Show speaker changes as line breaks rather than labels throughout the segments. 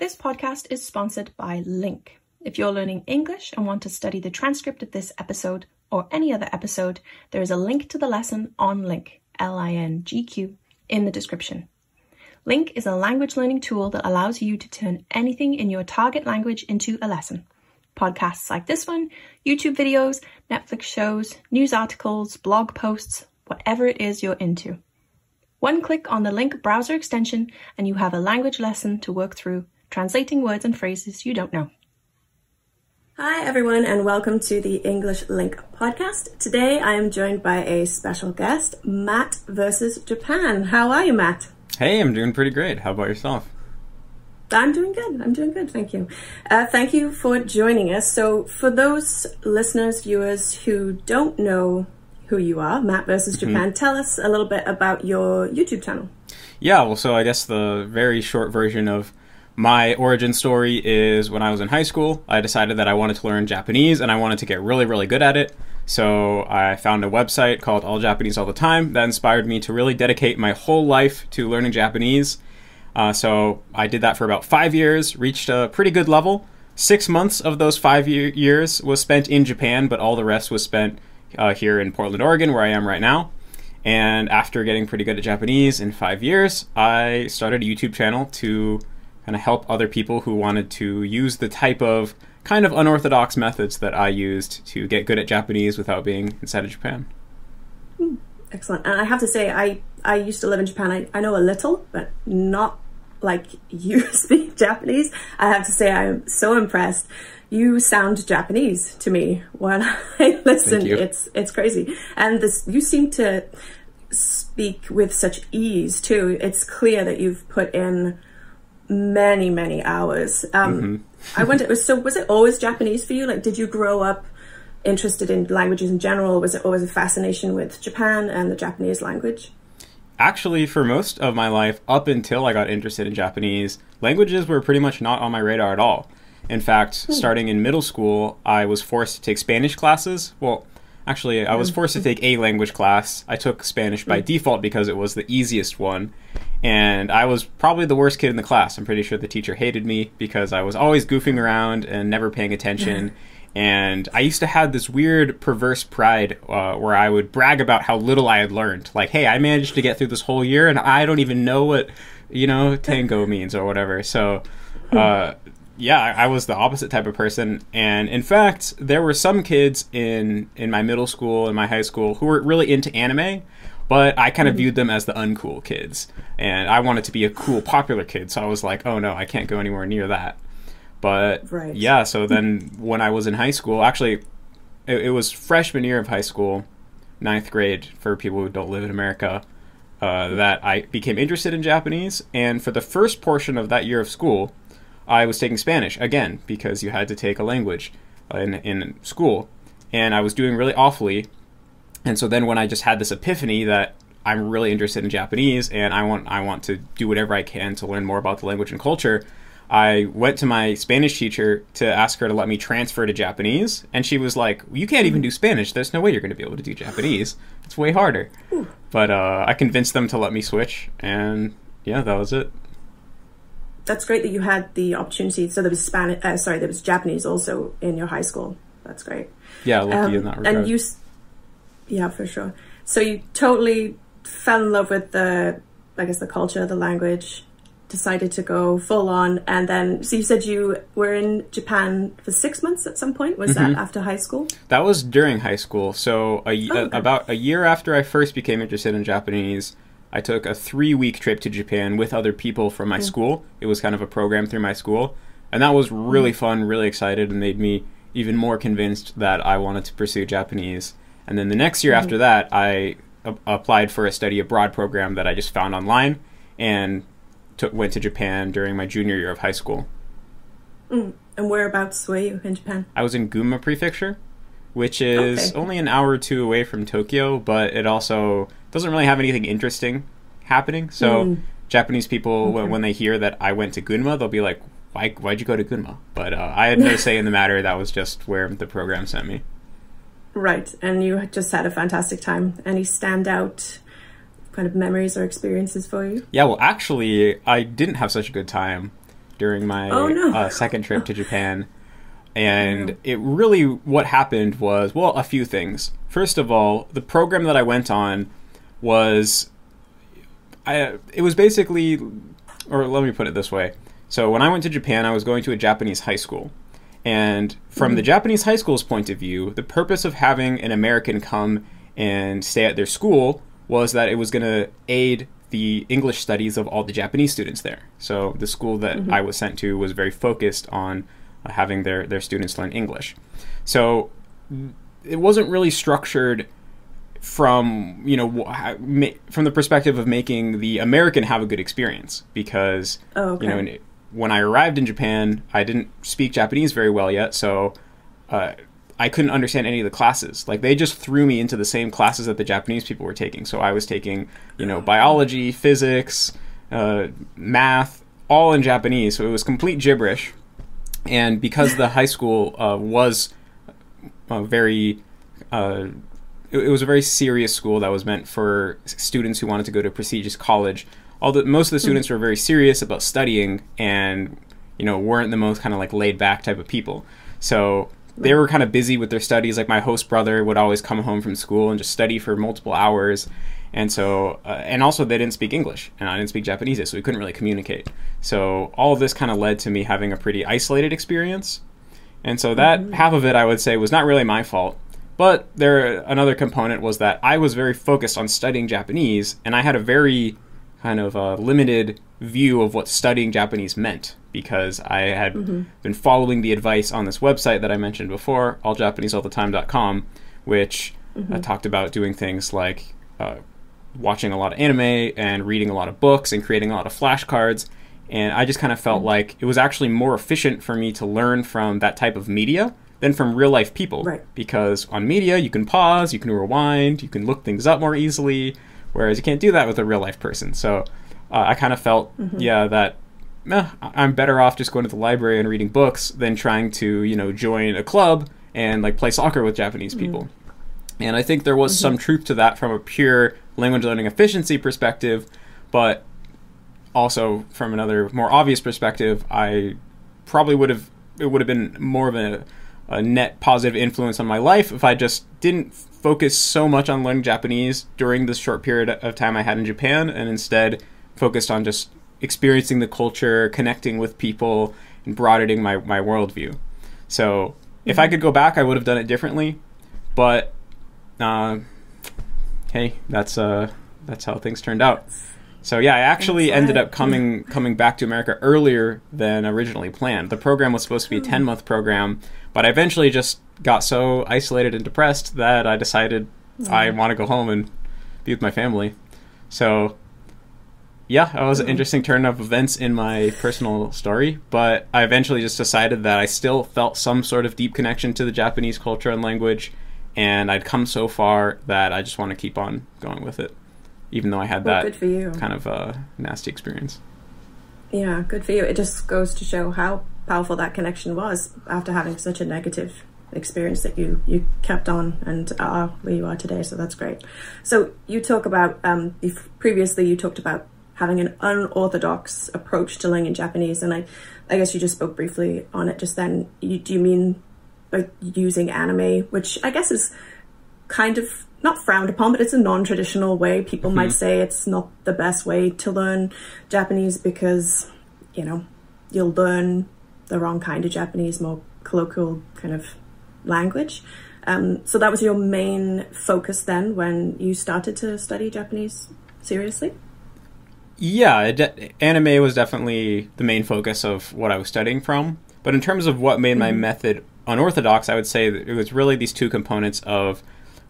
This podcast is sponsored by LingQ. If you're learning English and want to study the transcript of this episode or any other episode, there is a link to the lesson on LingQ, L I N G Q, in the description. LingQ is a language learning tool that allows you to turn anything in your target language into a lesson. Podcasts like this one, YouTube videos, Netflix shows, news articles, blog posts, whatever it is you're into. One click on the LingQ browser extension and you have a language lesson to work through, translating words and phrases you don't know. Hi, everyone, and welcome to the English LingQ podcast. Today I am joined by a special guest, Matt versus Japan. How are you, Matt?
Hey, I'm doing pretty great. How about yourself?
I'm doing good. I'm doing good. Thank you. Uh, thank you for joining us. So, for those listeners, viewers who don't know who you are, Matt versus mm-hmm. Japan, tell us a little bit about your YouTube channel.
Yeah, well, so I guess the very short version of my origin story is when I was in high school, I decided that I wanted to learn Japanese and I wanted to get really, really good at it. So I found a website called All Japanese All the Time that inspired me to really dedicate my whole life to learning Japanese. Uh, so I did that for about five years, reached a pretty good level. Six months of those five year- years was spent in Japan, but all the rest was spent uh, here in Portland, Oregon, where I am right now. And after getting pretty good at Japanese in five years, I started a YouTube channel to kind of help other people who wanted to use the type of kind of unorthodox methods that I used to get good at Japanese without being inside of Japan.
Hmm, excellent. And I have to say, I, I used to live in Japan. I, I know a little, but not like you speak Japanese. I have to say, I'm so impressed. You sound Japanese to me when I listen. It's it's crazy, and this you seem to speak with such ease too. It's clear that you've put in many many hours. Um, mm-hmm. I wonder. So was it always Japanese for you? Like, did you grow up? interested in languages in general? Was it always a fascination with Japan and the Japanese language?
Actually, for most of my life, up until I got interested in Japanese, languages were pretty much not on my radar at all. In fact, hmm. starting in middle school, I was forced to take Spanish classes. Well, actually, I was hmm. forced to take a language class. I took Spanish by hmm. default because it was the easiest one. And I was probably the worst kid in the class. I'm pretty sure the teacher hated me because I was always goofing around and never paying attention. and I used to have this weird perverse pride uh, where I would brag about how little I had learned. Like, hey, I managed to get through this whole year, and I don't even know what you know tango means or whatever. So, uh, yeah, I was the opposite type of person. And in fact, there were some kids in in my middle school and my high school who were really into anime, but I kind of mm-hmm. viewed them as the uncool kids. And I wanted to be a cool, popular kid, so I was like, oh no, I can't go anywhere near that. But right. yeah, so then when I was in high school, actually, it, it, was freshman year of high school, ninth grade for people who don't live in America. Uh, that I became interested in Japanese, and for the first portion of that year of school, I was taking Spanish again because you had to take a language in in school, and I was doing really awfully. And so then when I just had this epiphany that I'm really interested in Japanese and I want I want to do whatever I can to learn more about the language and culture, I went to my Spanish teacher to ask her to let me transfer to Japanese, and she was like, "You can't even do Spanish. There's no way you're going to be able to do Japanese. It's way harder." But uh, I convinced them to let me switch, and yeah, that was it
that's great that you had the opportunity. So there was Spanish, uh, sorry, there was Japanese also in your high school. That's great.
Yeah, lucky um, in that regard.
And you, yeah, for sure. So you totally fell in love with the, I guess, the culture, the language. Decided to go full on, and then so you said you were in Japan for six months at some point. Was mm-hmm. that after high school?
That was during high school. So a, oh, okay. a, about a year after I first became interested in Japanese, I took a three week trip to Japan with other people from my mm. school. It was kind of a program through my school. And that was really mm. fun, really excited, and made me even more convinced that I wanted to pursue Japanese. And then the next year mm. after that, I a- applied for a study abroad program that I just found online and took, went to Japan during my junior year of high school.
Mm. And whereabouts were you in Japan?
I was in Gunma Prefecture, which is okay. only an hour or two away from Tokyo, but it also doesn't really have anything interesting happening. So mm. Japanese people, okay. when, when, they hear that I went to Gunma, they'll be like, "Why? Why'd you go to Gunma?" But uh, I had no say in the matter. That was just where the program sent me.
Right, and you just had a fantastic time. Any standout kind of memories or experiences for you?
Yeah, well, actually, I didn't have such a good time. during my
Oh, no.
uh, second trip to Japan. And it really, what happened was, well, a few things. First of all, the program that I went on was, I, it was basically, or let me put it this way. So when I went to Japan, I was going to a Japanese high school. And from the Japanese high school's point of view, the purpose of having an American come and stay at their school was that it was going to aid the English studies of all the Japanese students there. So the school that I was sent to was very focused on uh, having their, their students learn English. So it wasn't really structured from you know wh- how- ma- from the perspective of making the American have a good experience because
Oh, okay.
you know when I arrived in Japan I didn't speak Japanese very well yet so uh, I couldn't understand any of the classes. Like they just threw me into the same classes that the Japanese people were taking. So I was taking you know biology physics uh, math all in Japanese. So it was complete gibberish. And because the high school uh, was uh, very uh, it, it was a very serious school that was meant for students who wanted to go to prestigious college. All the most of the students were very serious about studying, and you know weren't the most kind of like laid back type of people. So they were kind of busy with their studies. Like my host brother would always come home from school and just study for multiple hours. And so, uh, and also they didn't speak English, and I didn't speak Japanese, so we couldn't really communicate. So all of this kind of led to me having a pretty isolated experience. And so that half of it, I would say, was not really my fault. But there, another component was that I was very focused on studying Japanese, and I had a very kind of a limited view of what studying Japanese meant because I had been following the advice on this website that I mentioned before, alljapaneseallthetime.com, which uh, talked about doing things like uh, watching a lot of anime and reading a lot of books and creating a lot of flashcards. And I just kind of felt like it was actually more efficient for me to learn from that type of media than from real life people.
Right.
Because on media, you can pause, you can rewind, you can look things up more easily, whereas you can't do that with a real life person. So uh, I kind of felt, yeah, that eh, I'm better off just going to the library and reading books than trying to, you know, join a club and like play soccer with Japanese people. And I think there was some truth to that from a pure language learning efficiency perspective, but also from another more obvious perspective, I probably would have it would have been more of a, a net positive influence on my life if I just didn't focus so much on learning Japanese during this short period of time I had in Japan and instead focused on just experiencing the culture, connecting with people, and broadening my, my worldview. So if I could go back, I would have done it differently. But uh, hey, that's uh, that's how things turned out. So yeah, I actually ended up coming coming back to America earlier than originally planned. The program was supposed to be a ten month program, but I eventually just got so isolated and depressed that I decided I want to go home and be with my family. So yeah, that was an interesting turn of events in my personal story, but I eventually just decided that I still felt some sort of deep connection to the Japanese culture and language, and I'd come so far that I just want to keep on going with it, even though I had
Well,
that
good for you.
kind of uh, nasty experience.
Yeah, good for you. It just goes to show how powerful that connection was after having such a negative experience that you you kept on and are where you are today. So that's great. So you talk about um, previously you talked about having an unorthodox approach to learning Japanese, and I I guess you just spoke briefly on it just then. You, do you mean like using anime, which I guess is kind of not frowned upon, but it's a non-traditional way. People might say it's not the best way to learn Japanese because, you know, you'll learn the wrong kind of Japanese, more colloquial kind of language. Um, so that was your main focus then when you started to study Japanese seriously.
Yeah, de- anime was definitely the main focus of what I was studying from. But in terms of what made my method unorthodox, I would say that it was really these two components of,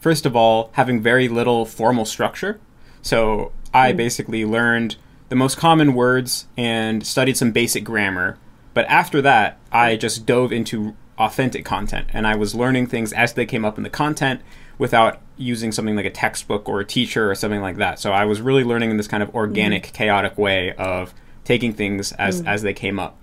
first of all, having very little formal structure. So I basically learned the most common words and studied some basic grammar. But after that, I just dove into authentic content and I was learning things as they came up in the content without using something like a textbook or a teacher or something like that. So I was really learning in this kind of organic, mm-hmm. chaotic way of taking things as mm. as they came up.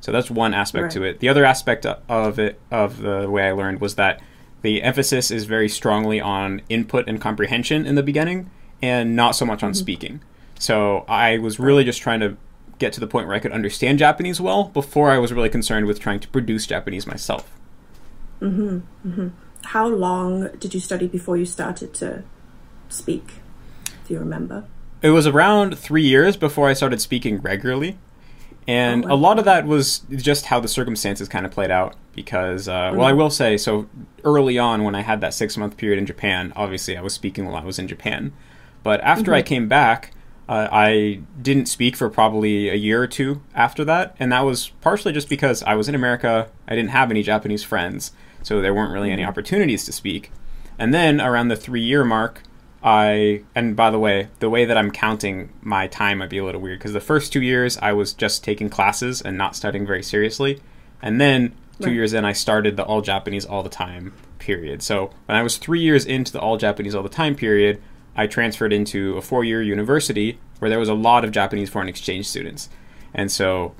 So that's one aspect to it. The other aspect of it, of the way I learned, was that the emphasis is very strongly on input and comprehension in the beginning, and not so much on mm-hmm. speaking. So I was really just trying to get to the point where I could understand Japanese well before I was really concerned with trying to produce Japanese myself. Mm-hmm, mm-hmm.
How long did you study before you started to speak? Do you remember?
It was around three years before I started speaking regularly. And
Oh, wow.
a lot of that was just how the circumstances kind of played out. Because, uh, well, I mm-hmm. will say, so early on when I had that six month period in Japan, obviously I was speaking while I was in Japan. But after I came back, uh, I didn't speak for probably a year or two after that. And that was partially just because I was in America, I didn't have any Japanese friends, so there weren't really any opportunities to speak. And then around the three year mark, I, and by the way, the way that I'm counting my time might be a little weird because the first two years I was just taking classes and not studying very seriously. And then two
Right.
years in, I started the all Japanese all the time period. So when I was three years into the all Japanese all the time period, I transferred into a four year university where there was a lot of Japanese foreign exchange students. And so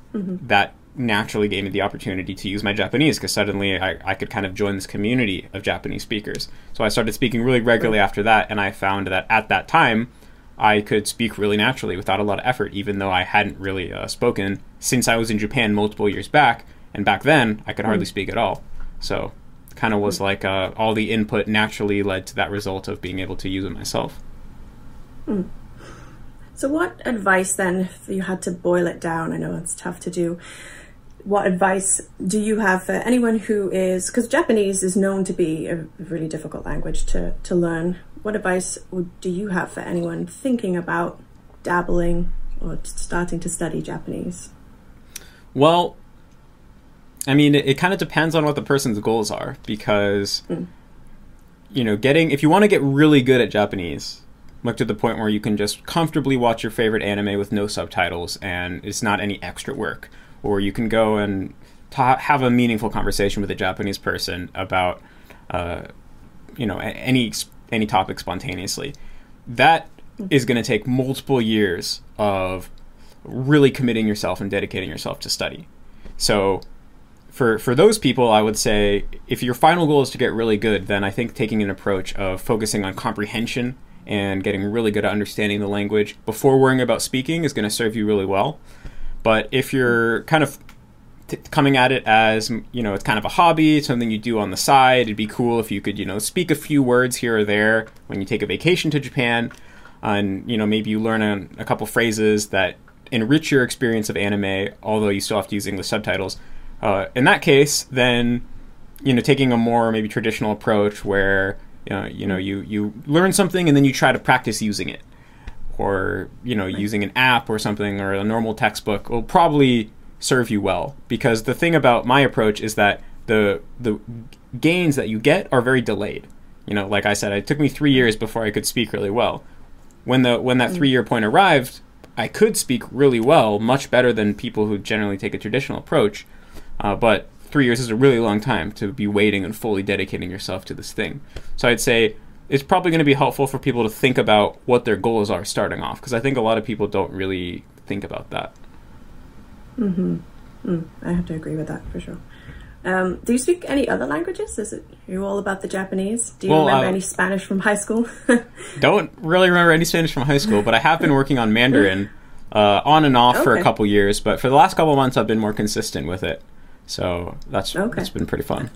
that naturally gave me the opportunity to use my Japanese because suddenly I, I could kind of join this community of Japanese speakers. So I started speaking really regularly after that, and I found that at that time I could speak really naturally without a lot of effort, even though I hadn't really uh, spoken since I was in Japan multiple years back. And back then, I could hardly speak at all. So kind of was like uh, all the input naturally led to that result of being able to use it myself.
So, what advice then, if you had to boil it down? I know it's tough to do. What advice do you have for anyone who is, because Japanese is known to be a really difficult language to, to learn? What advice would, do you have for anyone thinking about dabbling or starting to study Japanese?
Well, I mean, it, it kind of depends on what the person's goals are because, you know, getting, if you want to get really good at Japanese, like to the point where you can just comfortably watch your favorite anime with no subtitles and it's not any extra work, or you can go and ta- have a meaningful conversation with a Japanese person about, uh, you know, any any topic spontaneously. That is going to take multiple years of really committing yourself and dedicating yourself to study. So for for those people, I would say if your final goal is to get really good, then I think taking an approach of focusing on comprehension and getting really good at understanding the language before worrying about speaking is going to serve you really well. But if you're kind of t- coming at it as you know, it's kind of a hobby, something you do on the side. It'd be cool if you could you know speak a few words here or there when you take a vacation to Japan, and you know maybe you learn a, a couple phrases that enrich your experience of anime, although you still have to use English subtitles. Uh, in that case, then you know taking a more maybe traditional approach where you know, you know you you learn something and then you try to practice using it. Or you know using an app or something or a normal textbook will probably serve you well. Because the thing about my approach is that the the gains that you get are very delayed. You know like i said it took me 3 years before i could speak really well. When the when that 3 year point arrived i could speak really well much better than people who generally take a traditional approach uh, but three years is a really long time to be waiting and fully dedicating yourself to this thing. So I'd say it's probably going to be helpful for people to think about what their goals are starting off, because I think a lot of people don't really think about that. Hmm.
I have to agree with that for sure. Um, do you speak any other languages? Is it you all about the Japanese? Do you
Well,
remember
uh,
any Spanish from high school?
Don't really remember any Spanish from high school, but I have been working on Mandarin uh, on and off for a couple years. But for the last couple months, I've been more consistent with it. So that's
Okay.
that's been pretty fun.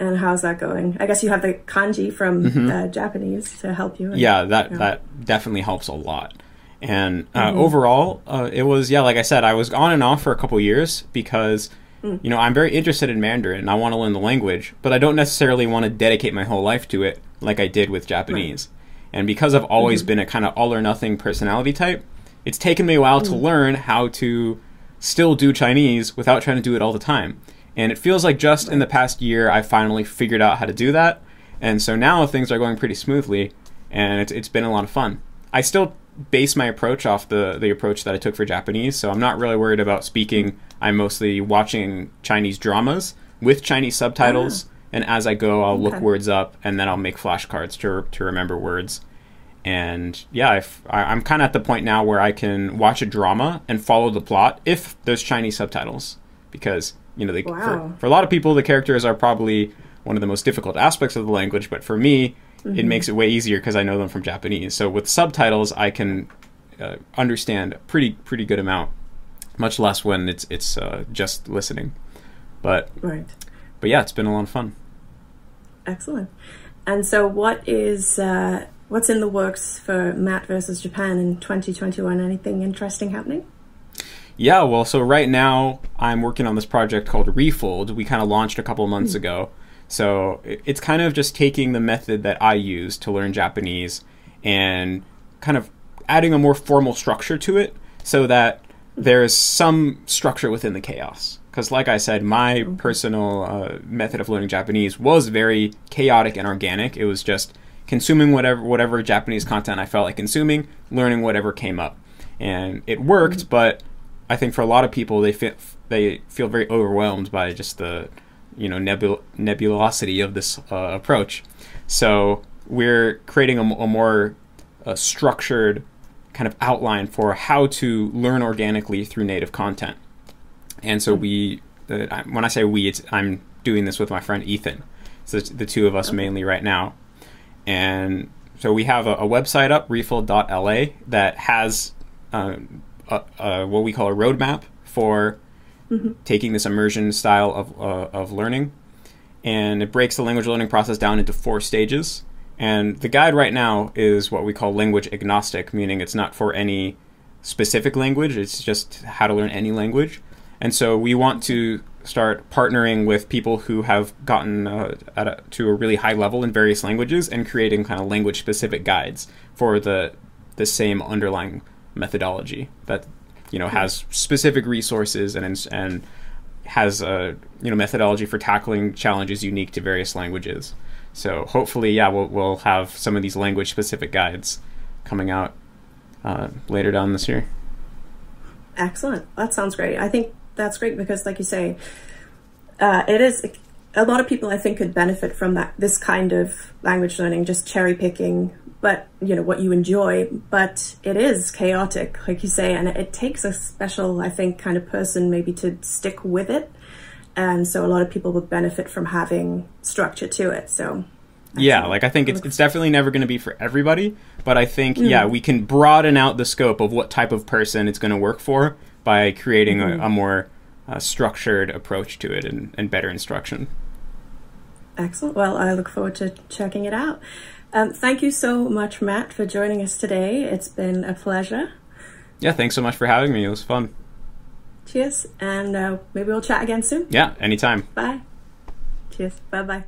and how's that going? I guess you have the kanji from uh, Japanese to help you.
Mm-hmm. yeah that
Yeah.
that definitely helps a lot and uh, overall uh, it was yeah like i said i was on and off for a couple years because you know i'm very interested in mandarin and i want to learn the language but i don't necessarily want to dedicate my whole life to it like i did with japanese and because i've always been a kind of all or nothing personality type it's taken me a while to learn how to still do chinese without trying to do it all the time and it feels like just in the past year i finally figured out how to do that and so now things are going pretty smoothly and it's, it's been a lot of fun. I still base my approach off the, the approach that I took for Japanese, so I'm not really worried about speaking. I'm mostly watching Chinese dramas with Chinese subtitles, ah. and as I go, I'll look words up and then I'll make flashcards to, to remember words. And yeah, I, I'm kind of at the point now where I can watch a drama and follow the plot if there's Chinese subtitles, because you know they,
Wow.
for, for a lot of people the characters are probably one of the most difficult aspects of the language, but for me it makes it way easier because I know them from Japanese. So with subtitles, I can uh, understand a pretty pretty good amount much less when it's it's uh, just listening. But
Right.
but yeah, it's been a lot of fun.
Excellent. And so, what is uh, what's in the works for Matt versus Japan in 2021? Anything interesting happening?
Yeah, well, so right now I'm working on this project called Refold. We kind of launched a couple months ago. So it's kind of just taking the method that I use to learn Japanese and kind of adding a more formal structure to it so that there's some structure within the chaos. Because, like I said, my personal uh, method of learning Japanese was very chaotic and organic. It was just consuming whatever whatever Japanese content I felt like consuming, learning whatever came up, and it worked. But I think for a lot of people, they feel they feel very overwhelmed by just the you know nebul- nebulosity of this uh, approach. So we're creating a more uh, structured kind of outline for how to learn organically through native content. And so we, uh, when I say we, it's, I'm doing this with my friend Ethan. So it's the two of us mainly right now. And so we have a, a website up, refold.la, that has um, a, a, what we call a roadmap for taking this immersion style of, uh, of learning. And it breaks the language learning process down into four stages. And the guide right now is what we call language agnostic, meaning it's not for any specific language, it's just how to learn any language. And so we want to start partnering with people who have gotten uh, a, to a really high level in various languages and creating kind of language specific guides for the the same underlying methodology that you know has specific resources and and has a you know methodology for tackling challenges unique to various languages. So hopefully, yeah, we'll we'll have some of these language specific guides coming out uh, later down this year.
Excellent. That sounds great. I think that's great because, like you say, uh, it is a lot of people. I think could benefit from that this kind of language learning, just cherry picking. But you know what you enjoy, but it is chaotic, like you say, and it takes a special, I think, kind of person maybe to stick with it. And so a lot of people would benefit from having structure to it. So
Yeah, like I think it's it's definitely never going to be for everybody, but I think yeah, we can broaden out the scope of what type of person it's going to work for by creating a, a more uh, structured approach to it and, and better instruction.
Excellent. Well, I look forward to checking it out. Um, thank you so much, Matt, for joining us today. It's been a pleasure.
Yeah, thanks so much for having me. It was fun.
Cheers, and uh, maybe we'll chat again soon.
Yeah, anytime.
Bye. Cheers. Bye bye.